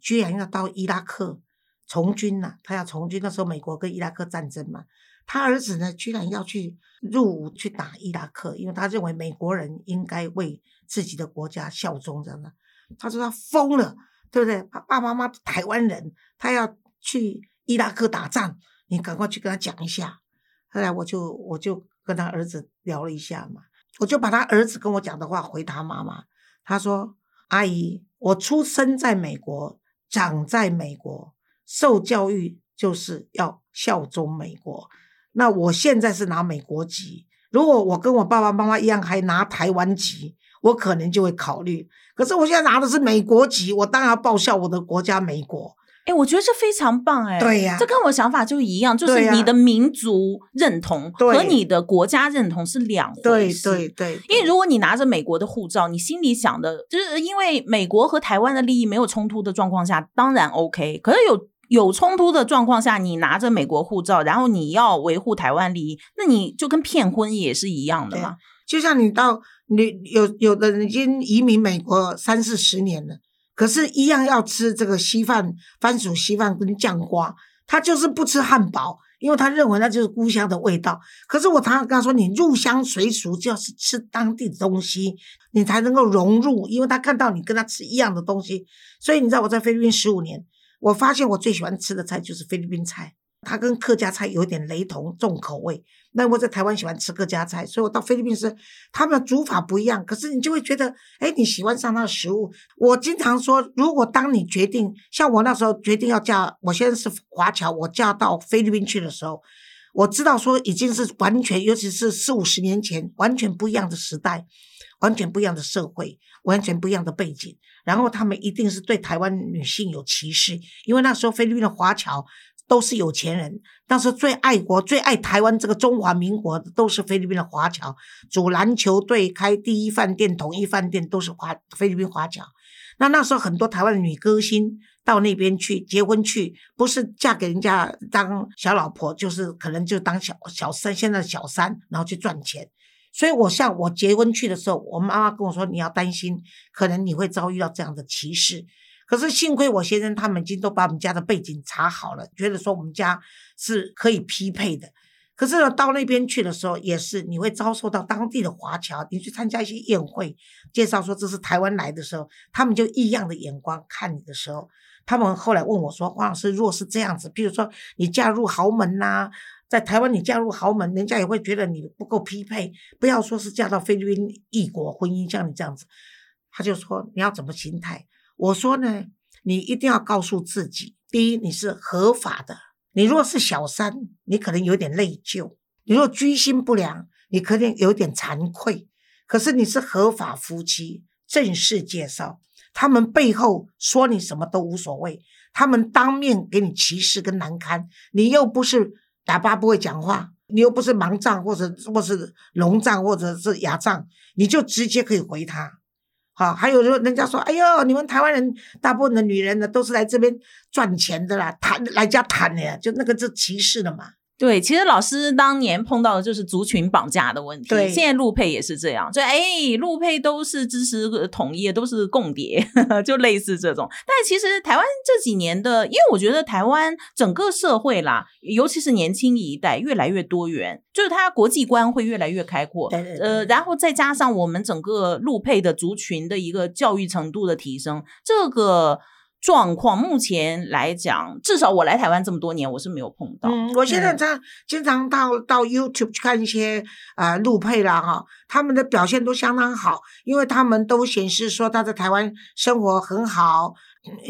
居然要到伊拉克从军呐、他要从军。那时候美国跟伊拉克战争嘛，他儿子呢，居然要去入伍去打伊拉克，因为他认为美国人应该为自己的国家效忠，这样的。他说他疯了，对不对？爸爸妈妈台湾人，他要去伊拉克打仗，你赶快去跟他讲一下。后来我就我就跟他儿子聊了一下嘛，我就把他儿子跟我讲的话回他妈妈。他说：“阿姨，我出生在美国，长在美国，受教育就是要效忠美国。那我现在是拿美国籍，如果我跟我爸爸妈妈一样还拿台湾籍，我可能就会考虑。可是我现在拿的是美国籍，我当然要报效我的国家美国。哎，我觉得这非常棒哎。对呀这跟我想法就一样，就是你的民族认同和你的国家认同是两回对事。对对，因为如果你拿着美国的护照，你心里想的就是因为美国和台湾的利益没有冲突的状况下，当然 OK。可是有有冲突的状况下，你拿着美国护照，然后你要维护台湾利益，那你就跟骗婚也是一样的嘛。就像你到你有有的人已经移民美国三四十年了，可是，一样要吃这个稀饭、番薯稀饭跟酱瓜，他就是不吃汉堡，因为他认为那就是故乡的味道。可是我常常跟他说，你入乡随俗，就要是吃当地的东西，你才能够融入，因为他看到你跟他吃一样的东西。所以你知道我在菲律宾十五年，我发现我最喜欢吃的菜就是菲律宾菜。它跟客家菜有点雷同，重口味。那我在台湾喜欢吃客家菜，所以我到菲律宾时，他们的煮法不一样，可是你就会觉得，哎，你喜欢上他的食物。我经常说，如果当你决定，像我那时候决定要嫁，我现在是华侨，我嫁到菲律宾去的时候，我知道说已经是完全，尤其是四五十年前，完全不一样的时代，完全不一样的社会，完全不一样的背景。然后他们一定是对台湾女性有歧视，因为那时候菲律宾的华侨。都是有钱人，但是最爱国、最爱台湾这个中华民国的，都是菲律宾的华侨。组篮球队、开第一饭店、统一饭店，都是华菲律宾华侨。那那时候很多台湾的女歌星到那边去结婚去，不是嫁给人家当小老婆，就是可能就当小小三，现在的小三，然后去赚钱。所以我像我结婚去的时候，我妈妈跟我说，你要担心，可能你会遭遇到这样的歧视。可是幸亏我先生他们已经都把我们家的背景查好了，觉得说我们家是可以匹配的。可是呢，到那边去的时候，也是你会遭受到当地的华侨，你去参加一些宴会，介绍说这是台湾来的时候，他们就异样的眼光看你的时候，他们后来问我说：“黄老师，若是这样子，比如说你嫁入豪门呐，在台湾你嫁入豪门，人家也会觉得你不够匹配。不要说是嫁到菲律宾异国婚姻，像你这样子，他就说你要怎么心态？”我说呢，你一定要告诉自己，第一，你是合法的。你若是小三，你可能有点内疚；你若居心不良，你可能有点惭愧。可是你是合法夫妻，正式介绍，他们背后说你什么都无所谓，他们当面给你歧视跟难堪，你又不是哑巴不会讲话，你又不是盲杖或者或是聋杖或者是哑杖，你就直接可以回他。好，还有说，人家说，哎呦，你们台湾人大部分的女人呢，都是来这边赚钱的啦，谈来家谈的呀，就那个是歧视的嘛。对，其实老师当年碰到的就是族群绑架的问题。对，现在陆配也是这样，就哎，陆配都是支持统一，都是共谍，就类似这种。但其实台湾这几年的，因为我觉得台湾整个社会啦，尤其是年轻一代越来越多元，就是他国际观会越来越开阔。对对。呃，然后再加上我们整个陆配的族群的一个教育程度的提升，这个。状况目前来讲，至少我来台湾这么多年，我是没有碰到。嗯，我现在在经常到到 YouTube 去看一些啊路配啦哈，他们的表现都相当好，因为他们都显示说他在台湾生活很好。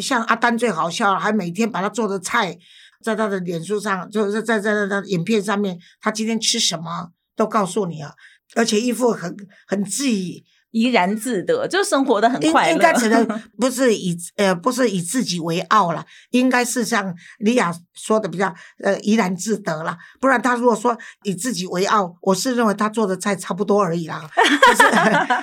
像阿丹最好笑了，还每天把他做的菜在他的脸书上，就是在在在影片上面，他今天吃什么都告诉你啊，而且一副很很自意。怡然自得，就生活的很快乐。应该只能不是以 呃不是以自己为傲了，应该是像李雅说的比较呃怡然自得了。不然他如果说以自己为傲，我是认为他做的菜差不多而已啦。可是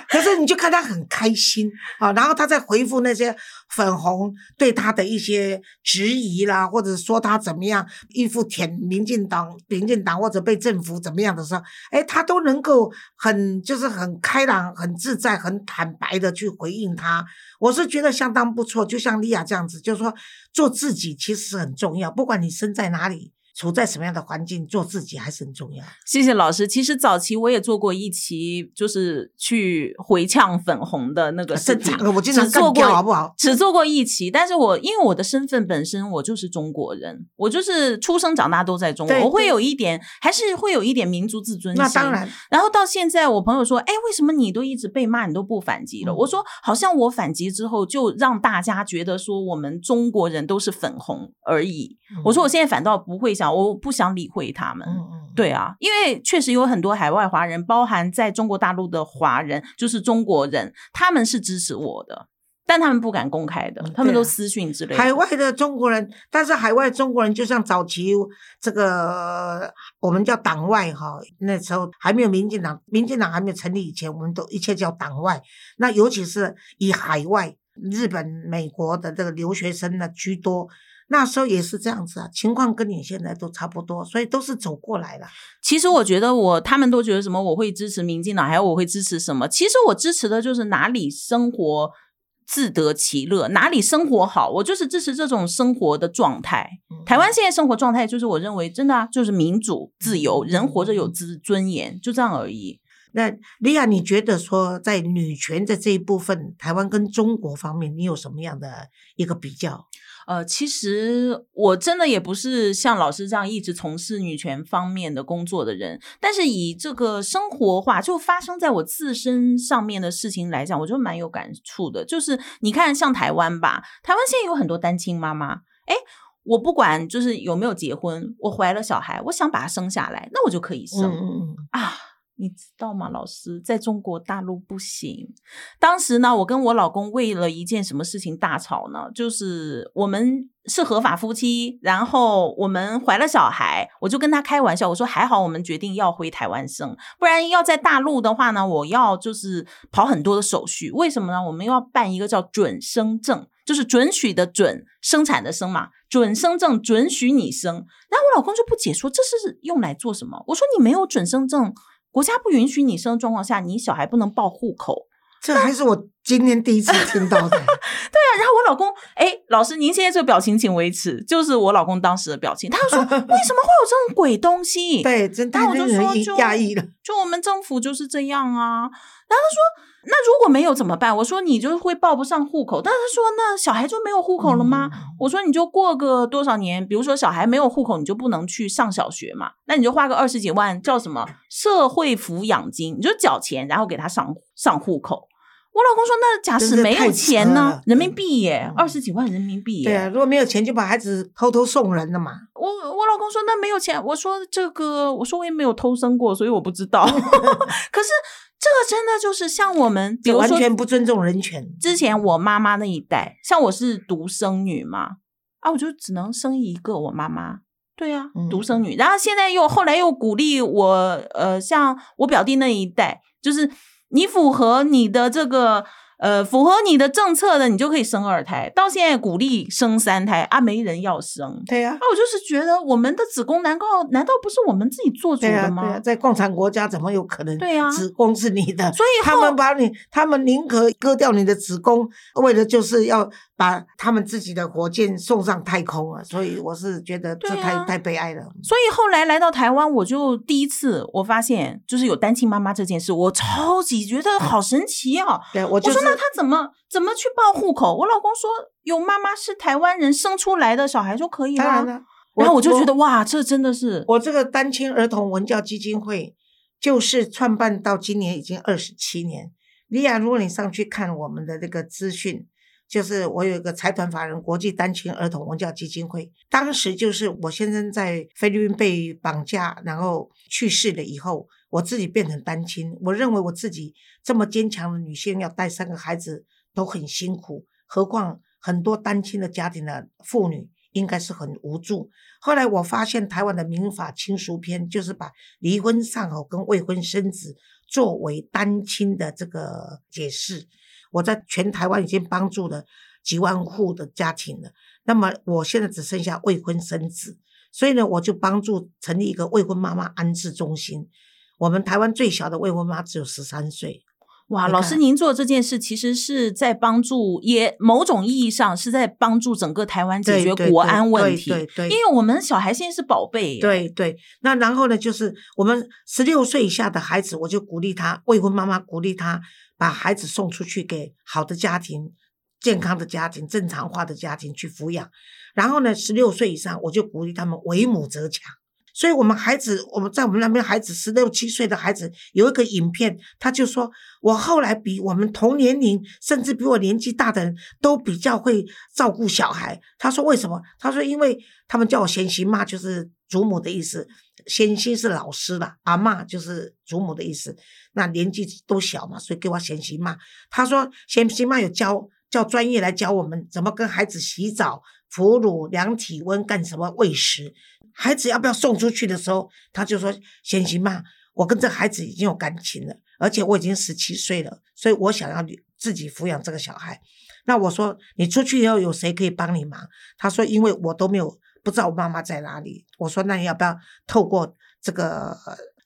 可是你就看他很开心啊，然后他在回复那些粉红对他的一些质疑啦，或者说他怎么样一副舔民进党、民进党或者被政府怎么样的时候，哎，他都能够很就是很开朗、很自。在很坦白的去回应他，我是觉得相当不错。就像莉亚这样子，就是说做自己其实很重要，不管你身在哪里。处在什么样的环境，做自己还是很重要。谢谢老师。其实早期我也做过一期，就是去回呛粉红的那个视频。我经常做过，好不好？只做过一期，但是我因为我的身份本身，我就是中国人，我就是出生长大都在中国，我会有一点，还是会有一点民族自尊心。那当然。然后到现在，我朋友说：“哎，为什么你都一直被骂，你都不反击了？”我说：“好像我反击之后，就让大家觉得说我们中国人都是粉红而已。”我说：“我现在反倒不会想。”我不想理会他们，对啊，因为确实有很多海外华人，包含在中国大陆的华人，就是中国人，他们是支持我的，但他们不敢公开的，他们都私讯之类的。海外的中国人，但是海外中国人就像早期这个我们叫党外哈，那时候还没有民进党，民进党还没有成立以前，我们都一切叫党外。那尤其是以海外日本、美国的这个留学生呢居多。那时候也是这样子啊，情况跟你现在都差不多，所以都是走过来了。其实我觉得我他们都觉得什么我会支持民进党，还有我会支持什么？其实我支持的就是哪里生活自得其乐，哪里生活好，我就是支持这种生活的状态。台湾现在生活状态就是我认为真的啊，就是民主自由，人活着有尊尊严，就这样而已。那莉亚，你觉得说在女权的这一部分，台湾跟中国方面，你有什么样的一个比较？呃，其实我真的也不是像老师这样一直从事女权方面的工作的人，但是以这个生活化就发生在我自身上面的事情来讲，我就蛮有感触的。就是你看，像台湾吧，台湾现在有很多单亲妈妈，哎，我不管就是有没有结婚，我怀了小孩，我想把他生下来，那我就可以生啊。你知道吗，老师，在中国大陆不行。当时呢，我跟我老公为了一件什么事情大吵呢？就是我们是合法夫妻，然后我们怀了小孩，我就跟他开玩笑，我说还好我们决定要回台湾生，不然要在大陆的话呢，我要就是跑很多的手续。为什么呢？我们要办一个叫准生证，就是准许的准，生产的生嘛，准生证准许你生。然后我老公就不解说这是用来做什么？我说你没有准生证。国家不允许你生的状况下，你小孩不能报户口，这还是我今天第一次听到的。对啊，然后我老公，哎，老师，您现在这个表情请维持，就是我老公当时的表情。他说：“为什么会有这种鬼东西？”对，真太令人压抑了。就我们政府就是这样啊。然后他说。那如果没有怎么办？我说你就会报不上户口。但是他说那小孩就没有户口了吗？我说你就过个多少年，比如说小孩没有户口，你就不能去上小学嘛？那你就花个二十几万，叫什么社会抚养金，你就缴钱，然后给他上上户口。我老公说那假使没有钱呢？人民币耶，二十几万人民币。对啊，如果没有钱，就把孩子偷偷送人了嘛。我我老公说那没有钱，我说这个，我说我也没有偷生过，所以我不知道。可是。这个真的就是像我们，比如说完全不尊重人权。之前我妈妈那一代，像我是独生女嘛，啊，我就只能生一个。我妈妈，对啊，独生女。然后现在又后来又鼓励我，呃，像我表弟那一代，就是你符合你的这个。呃，符合你的政策的，你就可以生二胎。到现在鼓励生三胎啊，没人要生。对呀，那我就是觉得我们的子宫难道难道不是我们自己做主的吗？对呀，在共产国家怎么有可能？对呀，子宫是你的，所以他们把你，他们宁可割掉你的子宫，为了就是要。把他们自己的火箭送上太空了，所以我是觉得这太太悲哀了。所以后来来到台湾，我就第一次我发现，就是有单亲妈妈这件事，我超级觉得好神奇啊！对我就说那他怎么怎么去报户口？我老公说有妈妈是台湾人生出来的小孩就可以了。然后我就觉得哇，这真的是我这个单亲儿童文教基金会，就是创办到今年已经二十七年。李亚，如果你上去看我们的这个资讯。就是我有一个财团法人国际单亲儿童文教基金会，当时就是我先生在菲律宾被绑架，然后去世了以后，我自己变成单亲。我认为我自己这么坚强的女性，要带三个孩子都很辛苦，何况很多单亲的家庭的妇女应该是很无助。后来我发现台湾的民法亲属篇，就是把离婚丧偶跟未婚生子作为单亲的这个解释。我在全台湾已经帮助了几万户的家庭了，那么我现在只剩下未婚生子，所以呢，我就帮助成立一个未婚妈妈安置中心。我们台湾最小的未婚妈只有十三岁。哇，老师，您做这件事其实是在帮助，也某种意义上是在帮助整个台湾解决国安问题。对对，因为我们小孩现在是宝贝。对对，那然后呢，就是我们十六岁以下的孩子，我就鼓励他未婚妈妈鼓励他。把孩子送出去给好的家庭、健康的家庭、正常化的家庭去抚养，然后呢，十六岁以上我就鼓励他们为母则强。所以，我们孩子，我们在我们那边孩子十六七岁的孩子有一个影片，他就说：“我后来比我们同年龄，甚至比我年纪大的人都比较会照顾小孩。”他说：“为什么？”他说：“因为他们叫我贤媳妈，就是祖母的意思。贤媳是老师的，阿妈就是祖母的意思。那年纪都小嘛，所以给我贤媳妈。他说贤媳妈有教叫专业来教我们怎么跟孩子洗澡、哺乳、量体温、干什么喂食。”孩子要不要送出去的时候，他就说：“先行嘛，我跟这孩子已经有感情了，而且我已经十七岁了，所以我想要自己抚养这个小孩。”那我说：“你出去以后有谁可以帮你忙？”他说：“因为我都没有不知道我妈妈在哪里。”我说：“那你要不要透过这个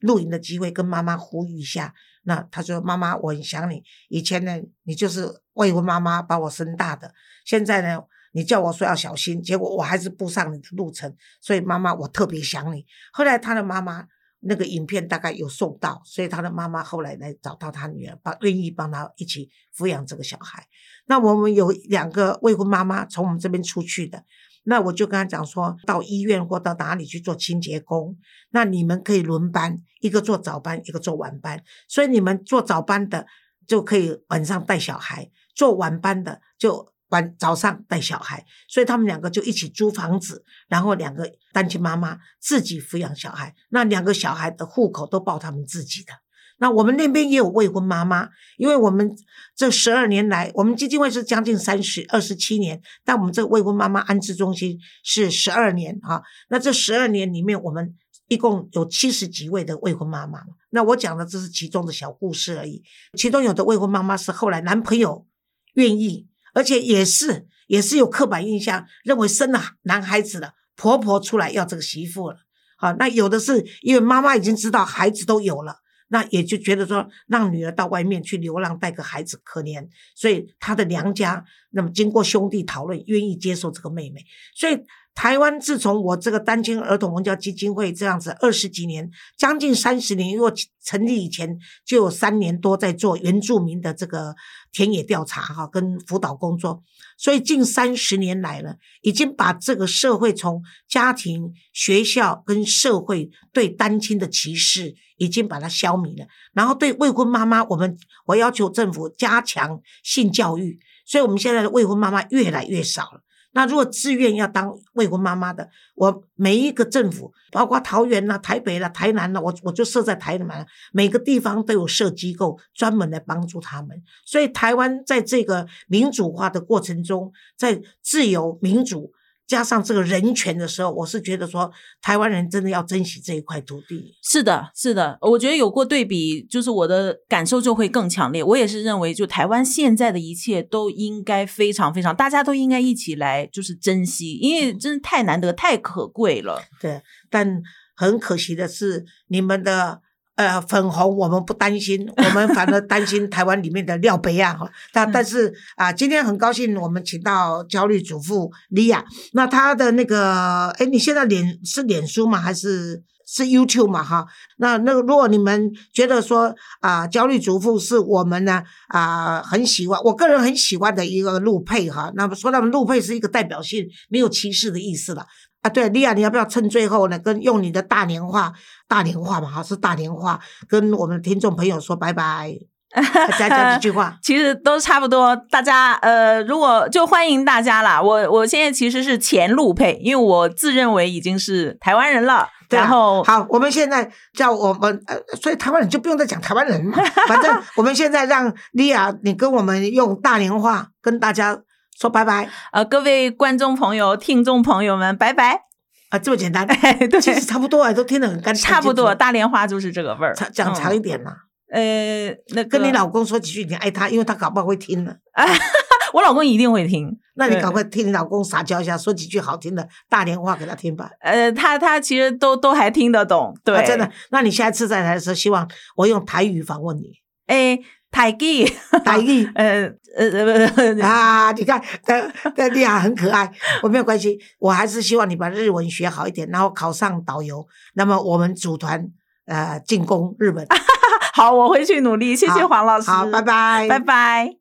露营的机会跟妈妈呼吁一下？”那他说：“妈妈，我很想你。以前呢，你就是未婚妈妈把我生大的，现在呢。”你叫我说要小心，结果我还是步上你的路程，所以妈妈我特别想你。后来他的妈妈，那个影片大概有送到，所以他的妈妈后来来找到他女儿，帮愿意帮他一起抚养这个小孩。那我们有两个未婚妈妈从我们这边出去的，那我就跟他讲说，到医院或到哪里去做清洁工，那你们可以轮班，一个做早班，一个做晚班，所以你们做早班的就可以晚上带小孩，做晚班的就。晚早上带小孩，所以他们两个就一起租房子，然后两个单亲妈妈自己抚养小孩。那两个小孩的户口都报他们自己的。那我们那边也有未婚妈妈，因为我们这十二年来，我们基金会是将近三十二十七年，但我们这未婚妈妈安置中心是十二年啊。那这十二年里面，我们一共有七十几位的未婚妈妈。那我讲的这是其中的小故事而已。其中有的未婚妈妈是后来男朋友愿意。而且也是也是有刻板印象，认为生了男孩子了，婆婆出来要这个媳妇了。好，那有的是因为妈妈已经知道孩子都有了，那也就觉得说让女儿到外面去流浪带个孩子可怜，所以她的娘家那么经过兄弟讨论，愿意接受这个妹妹，所以。台湾自从我这个单亲儿童文教基金会这样子二十几年，将近三十年，因为成立以前就有三年多在做原住民的这个田野调查哈，跟辅导工作，所以近三十年来了，已经把这个社会从家庭、学校跟社会对单亲的歧视，已经把它消弭了。然后对未婚妈妈，我们我要求政府加强性教育，所以我们现在的未婚妈妈越来越少了。那如果自愿要当未婚妈妈的，我每一个政府，包括桃园啦、台北啦、台南啦，我我就设在台南，每个地方都有设机构专门来帮助他们。所以台湾在这个民主化的过程中，在自由民主。加上这个人权的时候，我是觉得说，台湾人真的要珍惜这一块土地。是的，是的，我觉得有过对比，就是我的感受就会更强烈。我也是认为，就台湾现在的一切都应该非常非常，大家都应该一起来，就是珍惜，因为真的太难得、太可贵了。对，但很可惜的是，你们的。呃，粉红我们不担心，我们反而担心台湾里面的廖北亚哈。但但是啊，今天很高兴我们请到焦虑主妇莉亚。那她的那个，哎，你现在脸是脸书吗？还是是 YouTube 嘛？哈，那那个如果你们觉得说啊，焦虑主妇是我们呢啊很喜欢，我个人很喜欢的一个路配哈。那么说他们路配是一个代表性，没有歧视的意思了。啊，对，莉亚，你要不要趁最后呢，跟用你的大年话，大年话嘛，哈，是大年话，跟我们听众朋友说拜拜，再讲几句话。其实都差不多，大家呃，如果就欢迎大家啦。我我现在其实是前路配，因为我自认为已经是台湾人了。然后好，我们现在叫我们呃，所以台湾人就不用再讲台湾人嘛，反正我们现在让莉亚，你跟我们用大年话跟大家。说拜拜，呃，各位观众朋友、听众朋友们，拜拜啊，这么简单，对，其实差不多啊，都听得很干差不多，大莲花就是这个味儿，讲长一点嘛。呃，那跟你老公说几句，你爱他，因为他搞不好会听的。我老公一定会听，那你赶快听你老公撒娇一下，说几句好听的大连话给他听吧。呃，他他其实都都还听得懂，对，真的。那你下次再来的时候，希望我用台语访问你。哎。台语，台语，呃呃呃啊！你看，这这丽亚很可爱，我没有关系，我还是希望你把日文学好一点，然后考上导游，那么我们组团呃进攻日本。好，我会去努力，谢谢黄老师，好，拜拜，拜拜。